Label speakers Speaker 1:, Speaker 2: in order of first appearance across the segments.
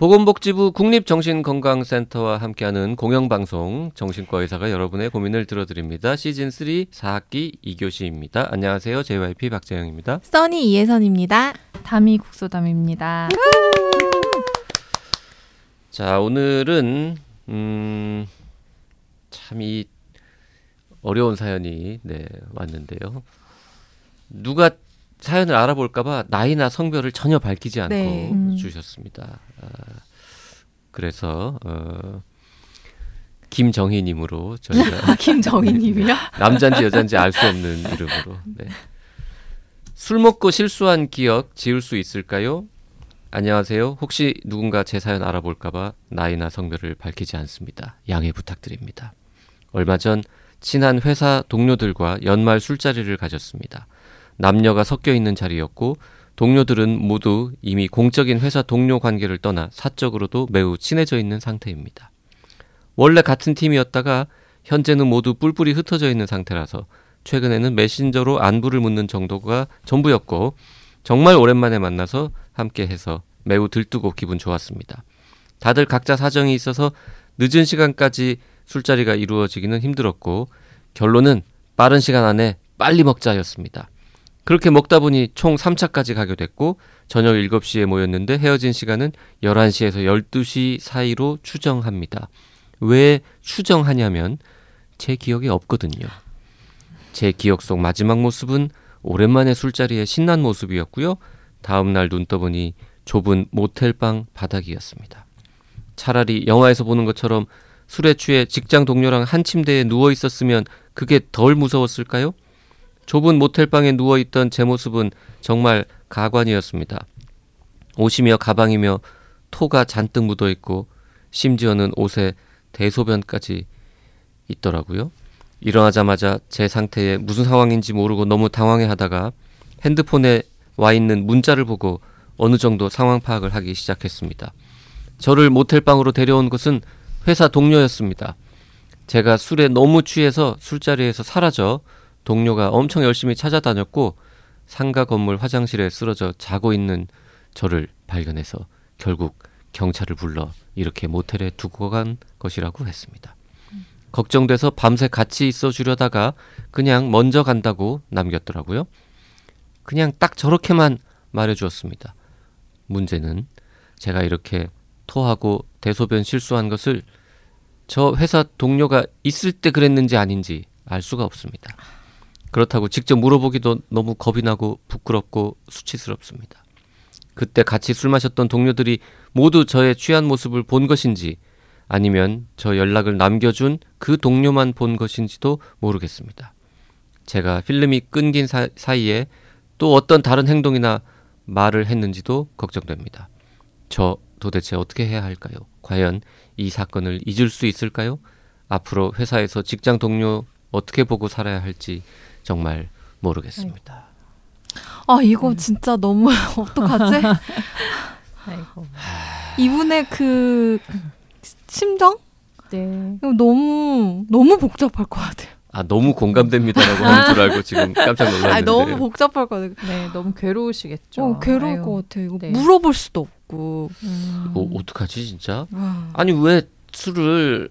Speaker 1: 보건복지부 국립정신건강센터와 함께하는 공영방송 정신과 의사가 여러분의 고민을 들어드립니다. 시즌 3 4학기 2교시입니다. 안녕하세요. JYP 박재영입니다.
Speaker 2: 써니 이혜선입니다.
Speaker 3: 담이 국소담입니다.
Speaker 1: 자, 오늘은 음, 참 이 어려운 사연이 네, 왔는데요. 누가 사연을 알아볼까봐 나이나 성별을 전혀 밝히지 않고
Speaker 2: 네.
Speaker 3: 음.
Speaker 1: 주셨습니다. 아, 그래서 어, 김정희님으로 저희가
Speaker 2: 김정희님이요?
Speaker 1: 남잔지 여잔지 알 수 없는 이름으로 네. 술 먹고 실수한 기억 지울 수 있을까요? 안녕하세요. 혹시 누군가 제 사연 알아볼까봐 나이나 성별을 밝히지 않습니다. 양해 부탁드립니다. 얼마 전 친한 회사 동료들과 연말 술자리를 가졌습니다. 남녀가 섞여 있는 자리였고 동료들은 모두 이미 공적인 회사 동료 관계를 떠나 사적으로도 매우 친해져 있는 상태입니다. 원래 같은 팀이었다가 현재는 모두 뿔뿔이 흩어져 있는 상태라서 최근에는 메신저로 안부를 묻는 정도가 전부였고 정말 오랜만에 만나서 함께 해서 매우 들뜨고 기분 좋았습니다. 다들 각자 사정이 있어서 늦은 시간까지 술자리가 이루어지기는 힘들었고 결론은 빠른 시간 안에 빨리 먹자였습니다. 그렇게 먹다 보니 총 3차까지 가게 됐고 저녁 7시에 모였는데 헤어진 시간은 11시에서 12시 사이로 추정합니다. 왜 추정하냐면 제 기억에 없거든요. 제 기억 속 마지막 모습은 오랜만에 술자리에 신난 모습이었고요. 다음 날 눈 떠보니 좁은 모텔방 바닥이었습니다. 차라리 영화에서 보는 것처럼 술에 취해 직장 동료랑 한 침대에 누워 있었으면 그게 덜 무서웠을까요? 좁은 모텔방에 누워 있던 제 모습은 정말 가관이었습니다. 옷이며 가방이며 토가 잔뜩 묻어 있고 심지어는 옷에 대소변까지 있더라고요. 일어나자마자 제 상태에 무슨 상황인지 모르고 너무 당황해 하다가 핸드폰에 와 있는 문자를 보고 어느 정도 상황 파악을 하기 시작했습니다. 저를 모텔방으로 데려온 것은 회사 동료였습니다. 제가 술에 너무 취해서 술자리에서 사라져 동료가 엄청 열심히 찾아다녔고 상가 건물 화장실에 쓰러져 자고 있는 저를 발견해서 결국 경찰을 불러 이렇게 모텔에 두고 간 것이라고 했습니다. 걱정돼서 밤새 같이 있어 주려다가 그냥 먼저 간다고 남겼더라고요. 그냥 딱 저렇게만 말해 주었습니다. 문제는 제가 이렇게 토하고 대소변 실수한 것을 저 회사 동료가 있을 때 그랬는지 아닌지 알 수가 없습니다. 그렇다고 직접 물어보기도 너무 겁이 나고 부끄럽고 수치스럽습니다. 그때 같이 술 마셨던 동료들이 모두 저의 취한 모습을 본 것인지 아니면 저 연락을 남겨준 그 동료만 본 것인지도 모르겠습니다. 제가 필름이 끊긴 사, 사이에 또 어떤 다른 행동이나 말을 했는지도 걱정됩니다. 저 도대체 어떻게 해야 할까요? 과연 이 사건을 잊을 수 있을까요? 앞으로 회사에서 직장 동료 어떻게 보고 살아야 할지 정말 모르겠습니다.
Speaker 2: 아 이거 진짜 너무 어떡하지?
Speaker 3: 아이고.
Speaker 2: 이분의 그 심정?
Speaker 3: 네.
Speaker 2: 이거 너무 너무 복잡할 것 같아요.
Speaker 1: 아 너무 공감됩니다라고 하는 줄 알고 지금 깜짝 놀랐는데.
Speaker 2: 아 너무 복잡할 것 같아요.
Speaker 3: 네, 너무 괴로우시겠죠.
Speaker 2: 어, 괴로울
Speaker 3: 아유.
Speaker 2: 것 같아요. 이거
Speaker 3: 네.
Speaker 2: 물어볼 수도 없고.
Speaker 3: 음.
Speaker 1: 이거 어떡하지 진짜?
Speaker 2: 와.
Speaker 1: 아니 왜 술을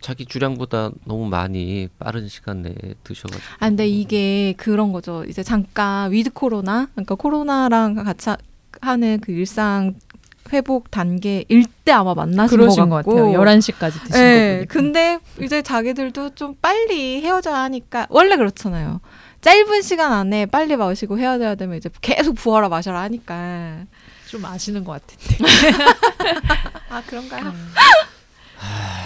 Speaker 1: 자기 주량보다 너무 많이 빠른 시간 내에 드셔가지고.
Speaker 2: 아 근데 이게 그런 거죠. 이제 잠깐 with 코로나, 그러니까 코로나랑 같이 하- 하는 그 일상 회복 단계 일 때 아마 만나신
Speaker 3: 것것
Speaker 2: 같고.
Speaker 3: 같아요. 11시까지 드신 거
Speaker 2: 네,
Speaker 3: 보니까.
Speaker 2: 근데 이제 자기들도 좀 빨리 헤어져야 하니까 원래 그렇잖아요. 짧은 시간 안에 빨리 마시고 헤어져야 되면 이제 계속 부어라 마셔라 하니까.
Speaker 3: 좀 아시는 것 같은데.
Speaker 2: 아 그런가요?
Speaker 1: 아,
Speaker 2: 이게-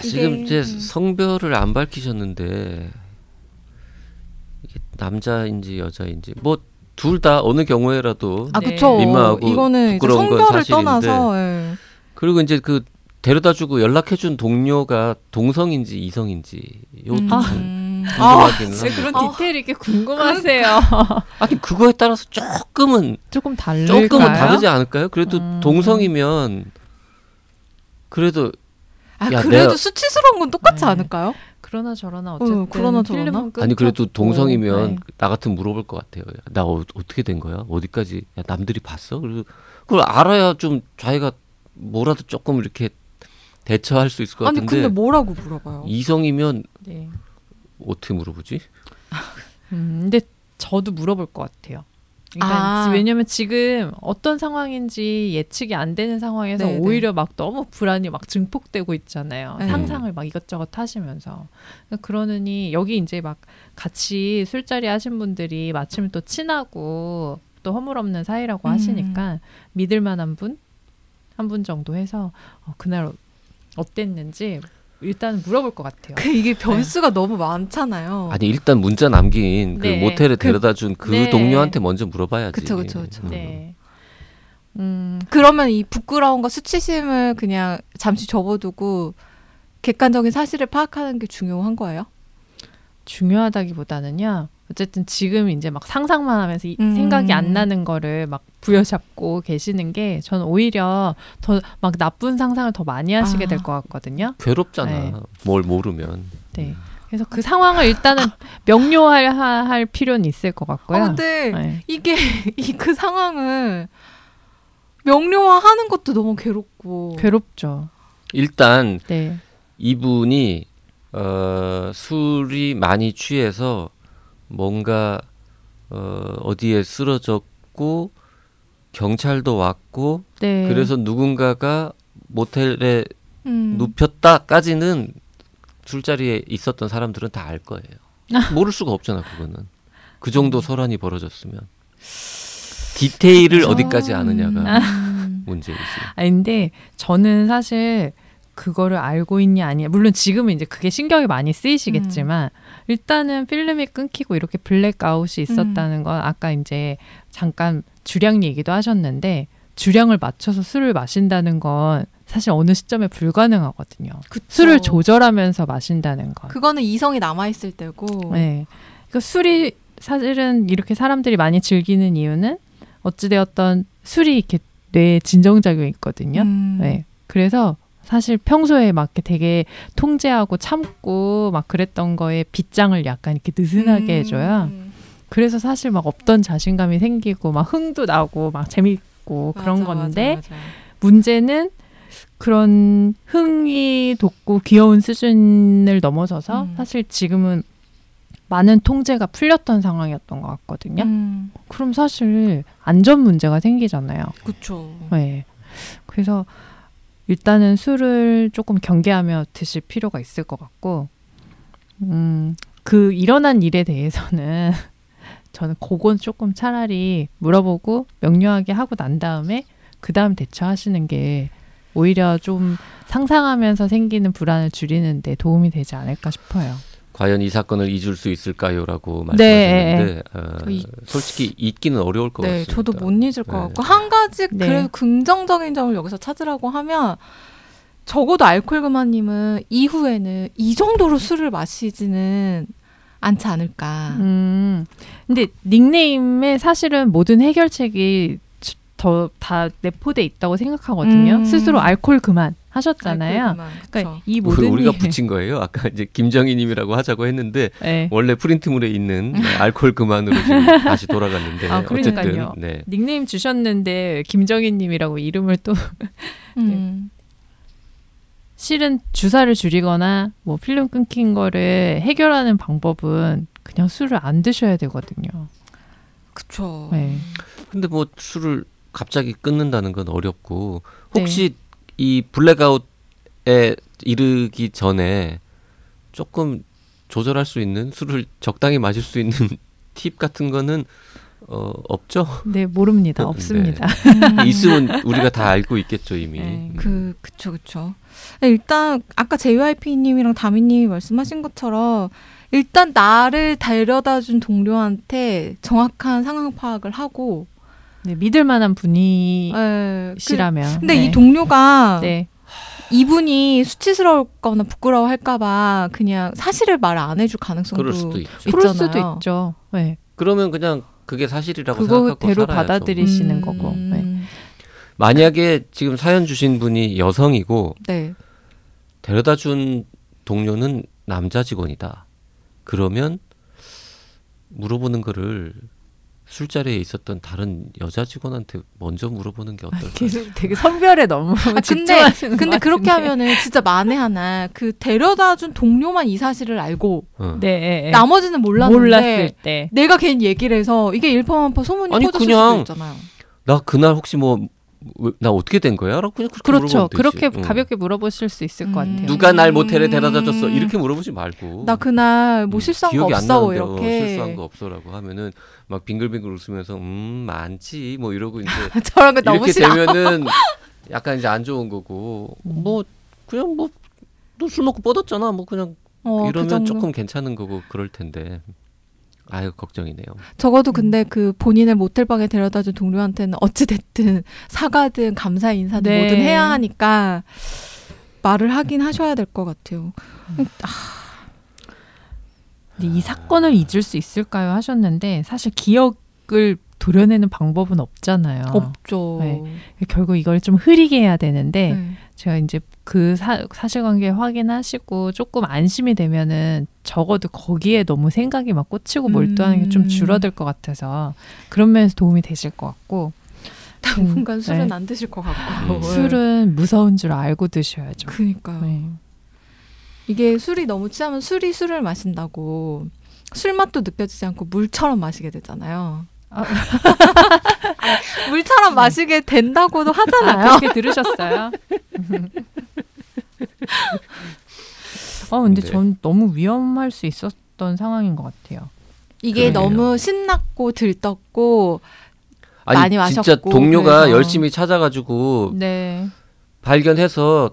Speaker 1: 지금 이제
Speaker 2: 음.
Speaker 1: 성별을 안 밝히셨는데 이게 남자인지 여자인지 뭐 둘 다 어느 경우에라도
Speaker 2: 아
Speaker 3: 네.
Speaker 2: 그쵸.
Speaker 1: 민망하고
Speaker 2: 이거는
Speaker 1: 부끄러운 건
Speaker 2: 성별을
Speaker 1: 사실인데.
Speaker 2: 떠나서 예.
Speaker 1: 그리고 이제 그 데려다주고 연락해준 동료가 동성인지 이성인지 이것도
Speaker 2: 음.
Speaker 1: 참
Speaker 2: 아,
Speaker 1: 궁금하기는
Speaker 3: 왜
Speaker 1: 합니다.
Speaker 3: 그런
Speaker 2: 아.
Speaker 3: 디테일이 이렇게 궁금하세요?
Speaker 1: 아니 그거에 따라서 조금은
Speaker 3: 조금 다를까요?
Speaker 1: 조금은 다르지 않을까요? 그래도
Speaker 3: 음.
Speaker 1: 동성이면 그래도
Speaker 2: 아
Speaker 1: 야,
Speaker 2: 그래도
Speaker 1: 내가-
Speaker 2: 수치스러운 건 똑같지
Speaker 3: 네.
Speaker 2: 않을까요?
Speaker 3: 그러나 저러나 어쨌든
Speaker 2: 어, 그러나 저러나?
Speaker 1: 아니 그래도. 동성이면
Speaker 3: 네.
Speaker 1: 나 같으면 물어볼 것 같아요. 야, 나 어, 떻게된 거야? 어디까지? 야, 남들이 봤어? 그리고 그걸 알아야 좀 자기가 뭐라도 조금 이렇게 대처할 수 있을 것
Speaker 2: 아니
Speaker 1: 같은데
Speaker 2: 근데 뭐라고 물어봐요?
Speaker 1: 이성이면
Speaker 3: 네.
Speaker 1: 어떻게 물어보지?
Speaker 3: 음, 근데 저도 물어볼 것 같아요. 그러니까
Speaker 2: 아.
Speaker 3: 왜냐면 지금 어떤 상황인지 예측이 안 되는 상황에서
Speaker 2: 네네.
Speaker 3: 오히려 막 너무 불안이 막 증폭되고 있잖아요.
Speaker 2: 네.
Speaker 3: 상상을 막 이것저것 하시면서. 그러니까 그러느니 여기 이제 막 같이 술자리 하신 분들이 마침 또 친하고 또 허물없는 사이라고
Speaker 2: 음.
Speaker 3: 하시니까 믿을 만한 분? 한 분 정도 해서 어, 그날 어땠는지 일단 물어볼 것 같아요.
Speaker 2: 그 이게 변수가 너무 많잖아요.
Speaker 1: 아니 일단 문자 남긴 그
Speaker 3: 네.
Speaker 1: 모텔에
Speaker 2: 그-
Speaker 1: 데려다 준그
Speaker 3: 네.
Speaker 1: 동료한테 먼저 물어봐야지.
Speaker 2: 그쵸.
Speaker 1: 음.
Speaker 3: 네. 음,
Speaker 2: 그러면 이 부끄러움과 수치심을 그냥 잠시 접어두고 객관적인 사실을 파악하는 게 중요한 거예요?
Speaker 3: 중요하다기보다는요. 어쨌든 지금 이제 막 상상만 하면서 이
Speaker 2: 음.
Speaker 3: 생각이 안 나는 거를 막 부여잡고 계시는 게 저는 오히려 더 막 나쁜 상상을 더 많이 하시게
Speaker 2: 아.
Speaker 3: 될것 같거든요.
Speaker 1: 괴롭잖아.
Speaker 3: 네.
Speaker 1: 뭘 모르면.
Speaker 3: 네. 그래서 그 상황을 일단은 명료할 하- 할 필요는 있을 것 같고요.
Speaker 2: 아 근데
Speaker 3: 네.
Speaker 2: 이게 이 그 상황을 명료화하는 것도 너무 괴롭고
Speaker 3: 괴롭죠.
Speaker 1: 일단
Speaker 3: 네.
Speaker 1: 이분이 어, 술이 많이 취해서 뭔가 어, 어디에 쓰러졌고 경찰도 왔고
Speaker 3: 네.
Speaker 1: 그래서 누군가가 모텔에
Speaker 2: 음.
Speaker 1: 눕혔다까지는 술자리에 있었던 사람들은 다 알 거예요. 모를 수가 없잖아 그거는. 그 정도 소란이 벌어졌으면 디테일을
Speaker 2: 그쵸.
Speaker 1: 어디까지 아느냐가
Speaker 2: 음.
Speaker 1: 문제이지.
Speaker 3: 아 근데 저는 사실 그거를 알고 있냐 아니냐 물론 지금은 이제 그게 신경이 많이 쓰이시겠지만 일단은 필름이 끊기고 이렇게 블랙아웃이 있었다는 건 아까 이제 잠깐 주량 얘기도 하셨는데 주량을 맞춰서 술을 마신다는 건 사실 어느 시점에 불가능하거든요.
Speaker 2: 그쵸.
Speaker 3: 술을 조절하면서 마신다는 건.
Speaker 2: 그거는 이성이 남아 있을 때고.
Speaker 3: 네. 그 술이 사실은 이렇게 사람들이 많이 즐기는 이유는 어찌되었던 술이 이렇게 뇌에 진정작용이 있거든요.
Speaker 2: 음.
Speaker 3: 네. 그래서 사실 평소에 막 이렇게 되게 통제하고 참고 막 그랬던 거에 빗장을 약간 이렇게 느슨하게
Speaker 2: 음.
Speaker 3: 해줘야 그래서 사실 막 없던 자신감이 생기고 막 흥도 나고 막 재밌고 그런
Speaker 2: 맞아,
Speaker 3: 건데
Speaker 2: 맞아, 맞아.
Speaker 3: 문제는 그런 흥이 돋고 귀여운 수준을 넘어서서
Speaker 2: 음.
Speaker 3: 사실 지금은 많은 통제가 풀렸던 상황이었던 것 같거든요.
Speaker 2: 음.
Speaker 3: 그럼 사실 안전 문제가 생기잖아요.
Speaker 2: 그쵸.
Speaker 3: 네. 그래서 일단은 술을 조금 경계하며 드실 필요가 있을 것 같고, 음, 그 일어난 일에 대해서는 저는 그건 조금 차라리 물어보고 명료하게 하고 난 다음에 그 다음 대처하시는 게 오히려 좀 상상하면서 생기는 불안을 줄이는데 도움이 되지 않을까 싶어요.
Speaker 1: 과연 이 사건을 잊을 수 있을까요?라고
Speaker 3: 네.
Speaker 1: 말씀하셨는데 어,
Speaker 2: 저 이-
Speaker 1: 솔직히 잊기는 어려울 것
Speaker 2: 네,
Speaker 1: 같습니다.
Speaker 2: 저도 못 잊을 것
Speaker 1: 네.
Speaker 2: 같고 한 가지
Speaker 3: 네.
Speaker 2: 그래도 긍정적인 점을 여기서 찾으라고 하면 적어도 알코올 그마님은 이후에는 이 정도로 술을 마시지는 않지 않을까.
Speaker 3: 음, 근데 닉네임에 사실은 모든 해결책이 더 다 내포돼 있다고 생각하거든요.
Speaker 2: 음.
Speaker 3: 스스로 알코올 그만 하셨잖아요.
Speaker 2: 그만.
Speaker 3: 그러니까 이
Speaker 1: 우리-
Speaker 3: 모든
Speaker 1: 우리가
Speaker 3: 일-
Speaker 1: 붙인 거예요. 아까 이제 김정희님이라고 하자고 했는데
Speaker 3: 네.
Speaker 1: 원래 프린트물에 있는 네, 알코올 그만으로 지금 다시 돌아갔는데
Speaker 3: 아,
Speaker 1: 어쨌든
Speaker 3: 그러니까요.
Speaker 1: 네.
Speaker 3: 닉네임 주셨는데 김정희님이라고 이름을 또
Speaker 2: 음.
Speaker 3: 실은 주사를 줄이거나 뭐 필름 끊긴 거를 해결하는 방법은 그냥 술을 안 드셔야 되거든요.
Speaker 2: 그쵸.
Speaker 3: 네.
Speaker 1: 근데 뭐 술을 갑자기 끊는다는 건 어렵고
Speaker 3: 네.
Speaker 1: 혹시 이 블랙아웃에 이르기 전에 조금 조절할 수 있는 술을 적당히 마실 수 있는 팁 같은 거는 어, 없죠?
Speaker 3: 네, 모릅니다.
Speaker 1: 네.
Speaker 3: 없습니다.
Speaker 2: 음.
Speaker 1: 있으면 우리가 다 알고 있겠죠 이미.
Speaker 3: 네.
Speaker 1: 음.
Speaker 2: 그 그쵸 그쵸. 일단 아까 JYP님이랑 다미님이 말씀하신 것처럼 일단 나를 데려다 준 동료한테 정확한 상황 파악을 하고.
Speaker 3: 네, 믿을 만한 분이시라면.
Speaker 2: 예, 그, 근데
Speaker 3: 네.
Speaker 2: 이 동료가
Speaker 3: 네.
Speaker 2: 이분이 수치스러울거나 부끄러워할까봐 그냥 사실을 말 안 해줄 가능성도
Speaker 1: 그럴 수도 있죠.
Speaker 2: 있-
Speaker 3: 그럴. 수도 있죠. 네.
Speaker 1: 그러면 그냥 그게 사실이라고 생각하고
Speaker 3: 그거대로
Speaker 1: 살아야죠.
Speaker 3: 받아들이시는
Speaker 2: 음,
Speaker 3: 거고. 네.
Speaker 1: 만약에 지금 사연 주신 분이 여성이고
Speaker 2: 네.
Speaker 1: 데려다 준 동료는 남자 직원이다. 그러면 물어보는 거를 술자리에 있었던 다른 여자 직원한테 먼저 물어보는 게 어떨까?
Speaker 3: 계속 되게 선별에 너무
Speaker 2: 아, 근데
Speaker 3: 집중하시는
Speaker 2: 근데
Speaker 3: 것
Speaker 2: 그렇게. 하면은 진짜 만에 하나 그 데려다 준 동료만 이 사실을 알고
Speaker 1: 어.
Speaker 3: 네, 네, 네.
Speaker 2: 나머지는 몰랐는데
Speaker 3: 몰랐을 때
Speaker 2: 내가 괜히 얘기를 해서 이게 일파만파 소문이
Speaker 1: 아니,
Speaker 2: 퍼졌을
Speaker 1: 그냥
Speaker 2: 수도 있잖아요.
Speaker 1: 나 그날 혹시 뭐 나 어떻게 된 거야? 라고 그냥 그렇게
Speaker 3: 그렇죠. 그렇게
Speaker 1: 응.
Speaker 3: 가볍게 물어보실 수 있을 것
Speaker 2: 음.
Speaker 3: 같아요.
Speaker 1: 누가 날 모텔에 데려다 줬어
Speaker 2: 음.
Speaker 1: 이렇게 물어보지 말고
Speaker 2: 나 그날 뭐
Speaker 1: 음,
Speaker 2: 실수한 거
Speaker 1: 기억이 안
Speaker 2: 없어 뭐
Speaker 1: 나는데, 어,
Speaker 2: 이렇게
Speaker 1: 실수한 거 없어라고 하면은 막 빙글빙글 웃으면서 음 많지 뭐 이러고 이제
Speaker 2: 저런 거 너무
Speaker 1: 이렇게
Speaker 2: 싫어.
Speaker 1: 되면은 약간 이제 안 좋은 거고
Speaker 3: 음.
Speaker 1: 뭐 그냥 뭐너술 먹고 뻗었잖아 뭐 그냥
Speaker 2: 어, 그
Speaker 1: 이러면
Speaker 2: 정도.
Speaker 1: 조금 괜찮은 거고 그럴 텐데 아유 걱정이네요.
Speaker 2: 적어도 근데 그 본인을 모텔방에 데려다준 동료한테는 어찌 됐든 사과든 감사 인사든
Speaker 3: 네.
Speaker 2: 뭐든 해야 하니까 말을 하긴 하셔야 될 것 같아요.
Speaker 3: 근데 이 사건을 잊을 수 있을까요? 하셨는데 사실 기억을 도려내는 방법은 없잖아요.
Speaker 2: 없죠.
Speaker 3: 네. 결국 이걸 좀 흐리게 해야 되는데
Speaker 2: 네.
Speaker 3: 제가 이제 그 사, 사실관계 확인하시고 조금 안심이 되면은 적어도 거기에 너무 생각이 막 꽂히고 몰두하는 게좀
Speaker 2: 음.
Speaker 3: 줄어들 것 같아서 그런 면에서 도움이 되실 것 같고
Speaker 2: 당분간 술은
Speaker 3: 네.
Speaker 2: 안 드실 것 같고.
Speaker 1: 음.
Speaker 3: 술은 무서운 줄 알고 드셔야죠.
Speaker 2: 그니까요.
Speaker 3: 네.
Speaker 2: 이게 술이 너무 취하면 술이 술을 마신다고 술 맛도 느껴지지 않고 물처럼 마시게 되잖아요.
Speaker 3: 아.
Speaker 2: 물처럼 마시게 된다고도
Speaker 3: 아,
Speaker 2: 하잖아요.
Speaker 3: 그렇게 들으셨어요? 어 근데
Speaker 1: 네.
Speaker 3: 전 너무 위험할 수 있었던 상황인 것 같아요.
Speaker 2: 이게
Speaker 1: 그러게요.
Speaker 2: 너무 신났고 들떴고
Speaker 1: 아니
Speaker 2: 많이
Speaker 1: 진짜
Speaker 2: 마셨고,
Speaker 1: 동료가
Speaker 2: 그래서.
Speaker 1: 열심히 찾아가지고
Speaker 3: 네.
Speaker 1: 발견해서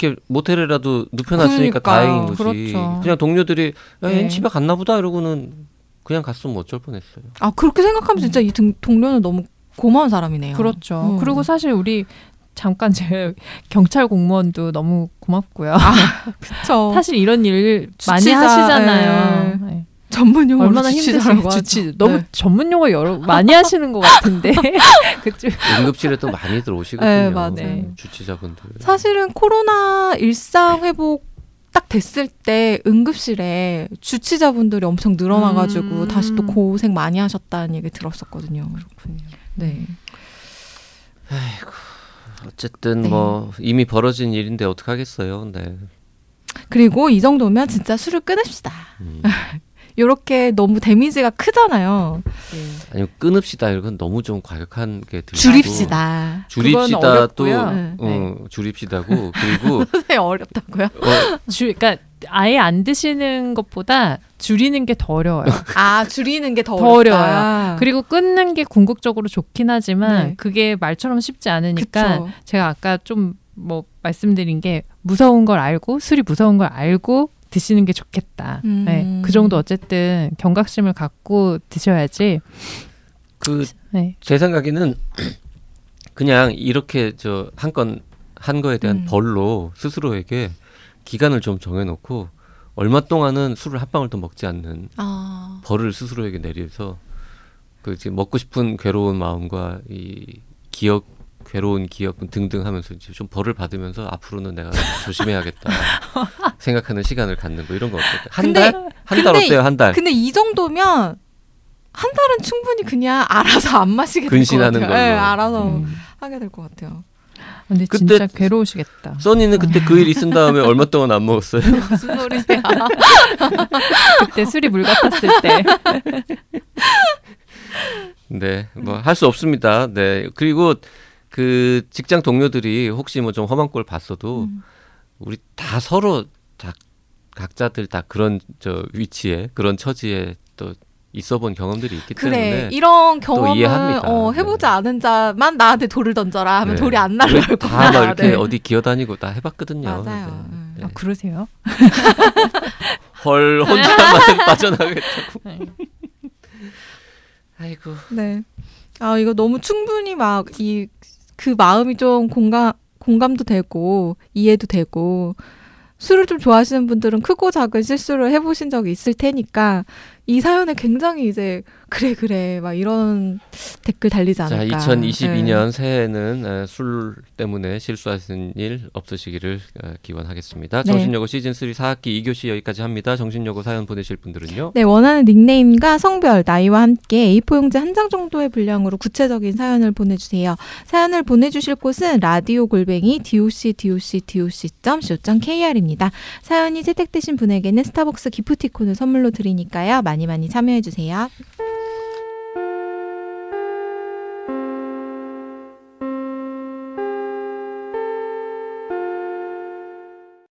Speaker 1: 이렇게 모텔에라도 눕혀놨으니까
Speaker 2: 그러니까요.
Speaker 1: 다행인 거지.
Speaker 3: 그렇죠.
Speaker 1: 그냥 동료들이 야,
Speaker 3: 네.
Speaker 1: 집에 갔나 보다 이러고는 그냥 갔으면 어쩔 뻔했어요.
Speaker 2: 아 그렇게 생각하면 진짜 이 등- 동료는 너무 고마운 사람이네요.
Speaker 3: 그렇죠.
Speaker 2: 음.
Speaker 3: 그리고 사실 우리 잠깐 제 경찰 공무원도 너무 고맙고요.
Speaker 2: 그렇죠.
Speaker 3: 사실 이런 일 많이
Speaker 2: 주치자,
Speaker 3: 하시잖아요. 네.
Speaker 2: 전문 용어로
Speaker 3: 얼마나.
Speaker 2: 하죠.
Speaker 3: 주치 너무
Speaker 2: 네.
Speaker 3: 전문 용어 여러 많이 하시는 것 같은데 그쪽
Speaker 1: 응급실에 또 많이 들어오시거든요.
Speaker 2: 네, 맞아요.
Speaker 3: 네.
Speaker 1: 주치자분들.
Speaker 2: 사실은 코로나 일상 회복 딱 됐을 때 응급실에 주치자분들이 엄청 늘어나가지고
Speaker 3: 음.
Speaker 2: 다시 또 고생 많이 하셨다는 얘기 들었었거든요.
Speaker 3: 그렇군요.
Speaker 2: 네.
Speaker 1: 어쨌든
Speaker 2: 네.
Speaker 1: 뭐 이미 벌어진 일인데 어떡 하겠어요. 네.
Speaker 2: 그리고 이 정도면 진짜 술을 끊읍시다.
Speaker 1: 음.
Speaker 2: 요렇게 너무 데미지가 크잖아요.
Speaker 1: 아니 끊읍시다 이건 너무 좀 과격한 게 들고
Speaker 2: 줄입시다.
Speaker 1: 줄입시다
Speaker 3: 그건
Speaker 1: 또
Speaker 3: 어렵고요.
Speaker 2: 네.
Speaker 1: 어, 줄입시다고 그리고
Speaker 2: 선생님 어렵다고요?
Speaker 1: 어,
Speaker 3: 줄 그러니까 아예 안 드시는 것보다 줄이는 게 더 어려워요.
Speaker 2: 아 줄이는 게 더.
Speaker 3: 어려워요. 그리고 끊는 게 궁극적으로 좋긴 하지만
Speaker 2: 네.
Speaker 3: 그게 말처럼 쉽지 않으니까
Speaker 2: 그쵸.
Speaker 3: 제가 아까 좀 뭐 말씀드린 게 무서운 걸 알고 술이 무서운 걸 알고 드시는 게 좋겠다.
Speaker 2: 음.
Speaker 3: 네, 그 정도 어쨌든 경각심을 갖고 드셔야지.
Speaker 1: 그
Speaker 3: 네.
Speaker 1: 제 생각에는 그냥 이렇게 저 한건한 거에 대한
Speaker 2: 음.
Speaker 1: 벌로 스스로에게 기간을 좀 정해놓고 얼마 동안은 술을 한 방울도 먹지 않는
Speaker 2: 아
Speaker 1: 벌을 스스로에게 내려서 그 지금 먹고 싶은 괴로운 마음과 이 기억 괴로운 기억 등등 하면서 이제 좀 벌을 받으면서 앞으로는 내가 조심해야겠다 생각하는 시간을 갖는 거 이런 거 어떨까요? 한
Speaker 2: 근데-
Speaker 1: 달? 한달
Speaker 2: 근데
Speaker 1: 어때요? 한 달?
Speaker 2: 근데 이 정도면 한 달은 충분히 그냥 알아서 안 마시게 될것
Speaker 1: 근신하는
Speaker 2: 같아요.
Speaker 1: 걸로.
Speaker 2: 네, 알아서
Speaker 3: 음.
Speaker 2: 하게 될 것 같아요.
Speaker 3: 근데
Speaker 1: 그때-
Speaker 3: 진짜 괴로우시겠다.
Speaker 1: 써니는 그때 그 일 있은 다음에 얼마 동안 안 먹었어요?
Speaker 2: 무슨 소리세요?
Speaker 3: 그때 술이 물 같았을 때.
Speaker 1: 네, 뭐 할 수 없습니다. 네, 그리고 그 직장 동료들이 혹시 뭐 좀 험한 꼴 봤어도
Speaker 2: 음.
Speaker 1: 우리 다 서로 다 각자들 다 그런 저 위치에 그런 처지에 또 있어본 경험들이 있기
Speaker 2: 그래
Speaker 1: 때문에
Speaker 2: 이런 경험을. 어, 해보지
Speaker 1: 네.
Speaker 2: 않은 자만 나한테 돌을 던져라 하면
Speaker 1: 네.
Speaker 2: 돌이 안 날라올
Speaker 1: 다
Speaker 2: 거야.
Speaker 1: 막 이렇게
Speaker 2: 네.
Speaker 1: 어디 기어다니고 다 해봤거든요.
Speaker 2: 맞아요.
Speaker 1: 네.
Speaker 2: 음.
Speaker 1: 네.
Speaker 3: 아, 그러세요?
Speaker 1: 헐 혼자만 빠져나가겠다고.
Speaker 3: 네.
Speaker 1: 아이고.
Speaker 2: 네. 아 이거 너무 충분히 막 이 그 마음이 좀 공감 공감도 되고 이해도 되고 술을 좀 좋아하시는 분들은 크고 작은 실수를 해보신 적이 있을 테니까 이 사연에 굉장히 이제 그래 그래 막 이런 댓글 달리지
Speaker 1: 자,
Speaker 2: 않을까.
Speaker 1: 2022년 새해에는 에, 술 때문에 실수하신 일 없으시기를 에, 기원하겠습니다.
Speaker 2: 네.
Speaker 1: 정신여고 시즌 3 4학기 2교시 여기까지 합니다. 정신여고 사연 보내실 분들은요.
Speaker 2: 네, 원하는 닉네임과 성별, 나이와 함께 A4 용지 한 장 정도의 분량으로 구체적인 사연을 보내주세요. 사연을 보내주실 곳은 라디오 골뱅이 doc doc doc.co.kr입니다. 사연이 채택되신 분에게는 스타벅스 기프티콘을 선물로 드리니까요. 많이 많이 참여해주세요.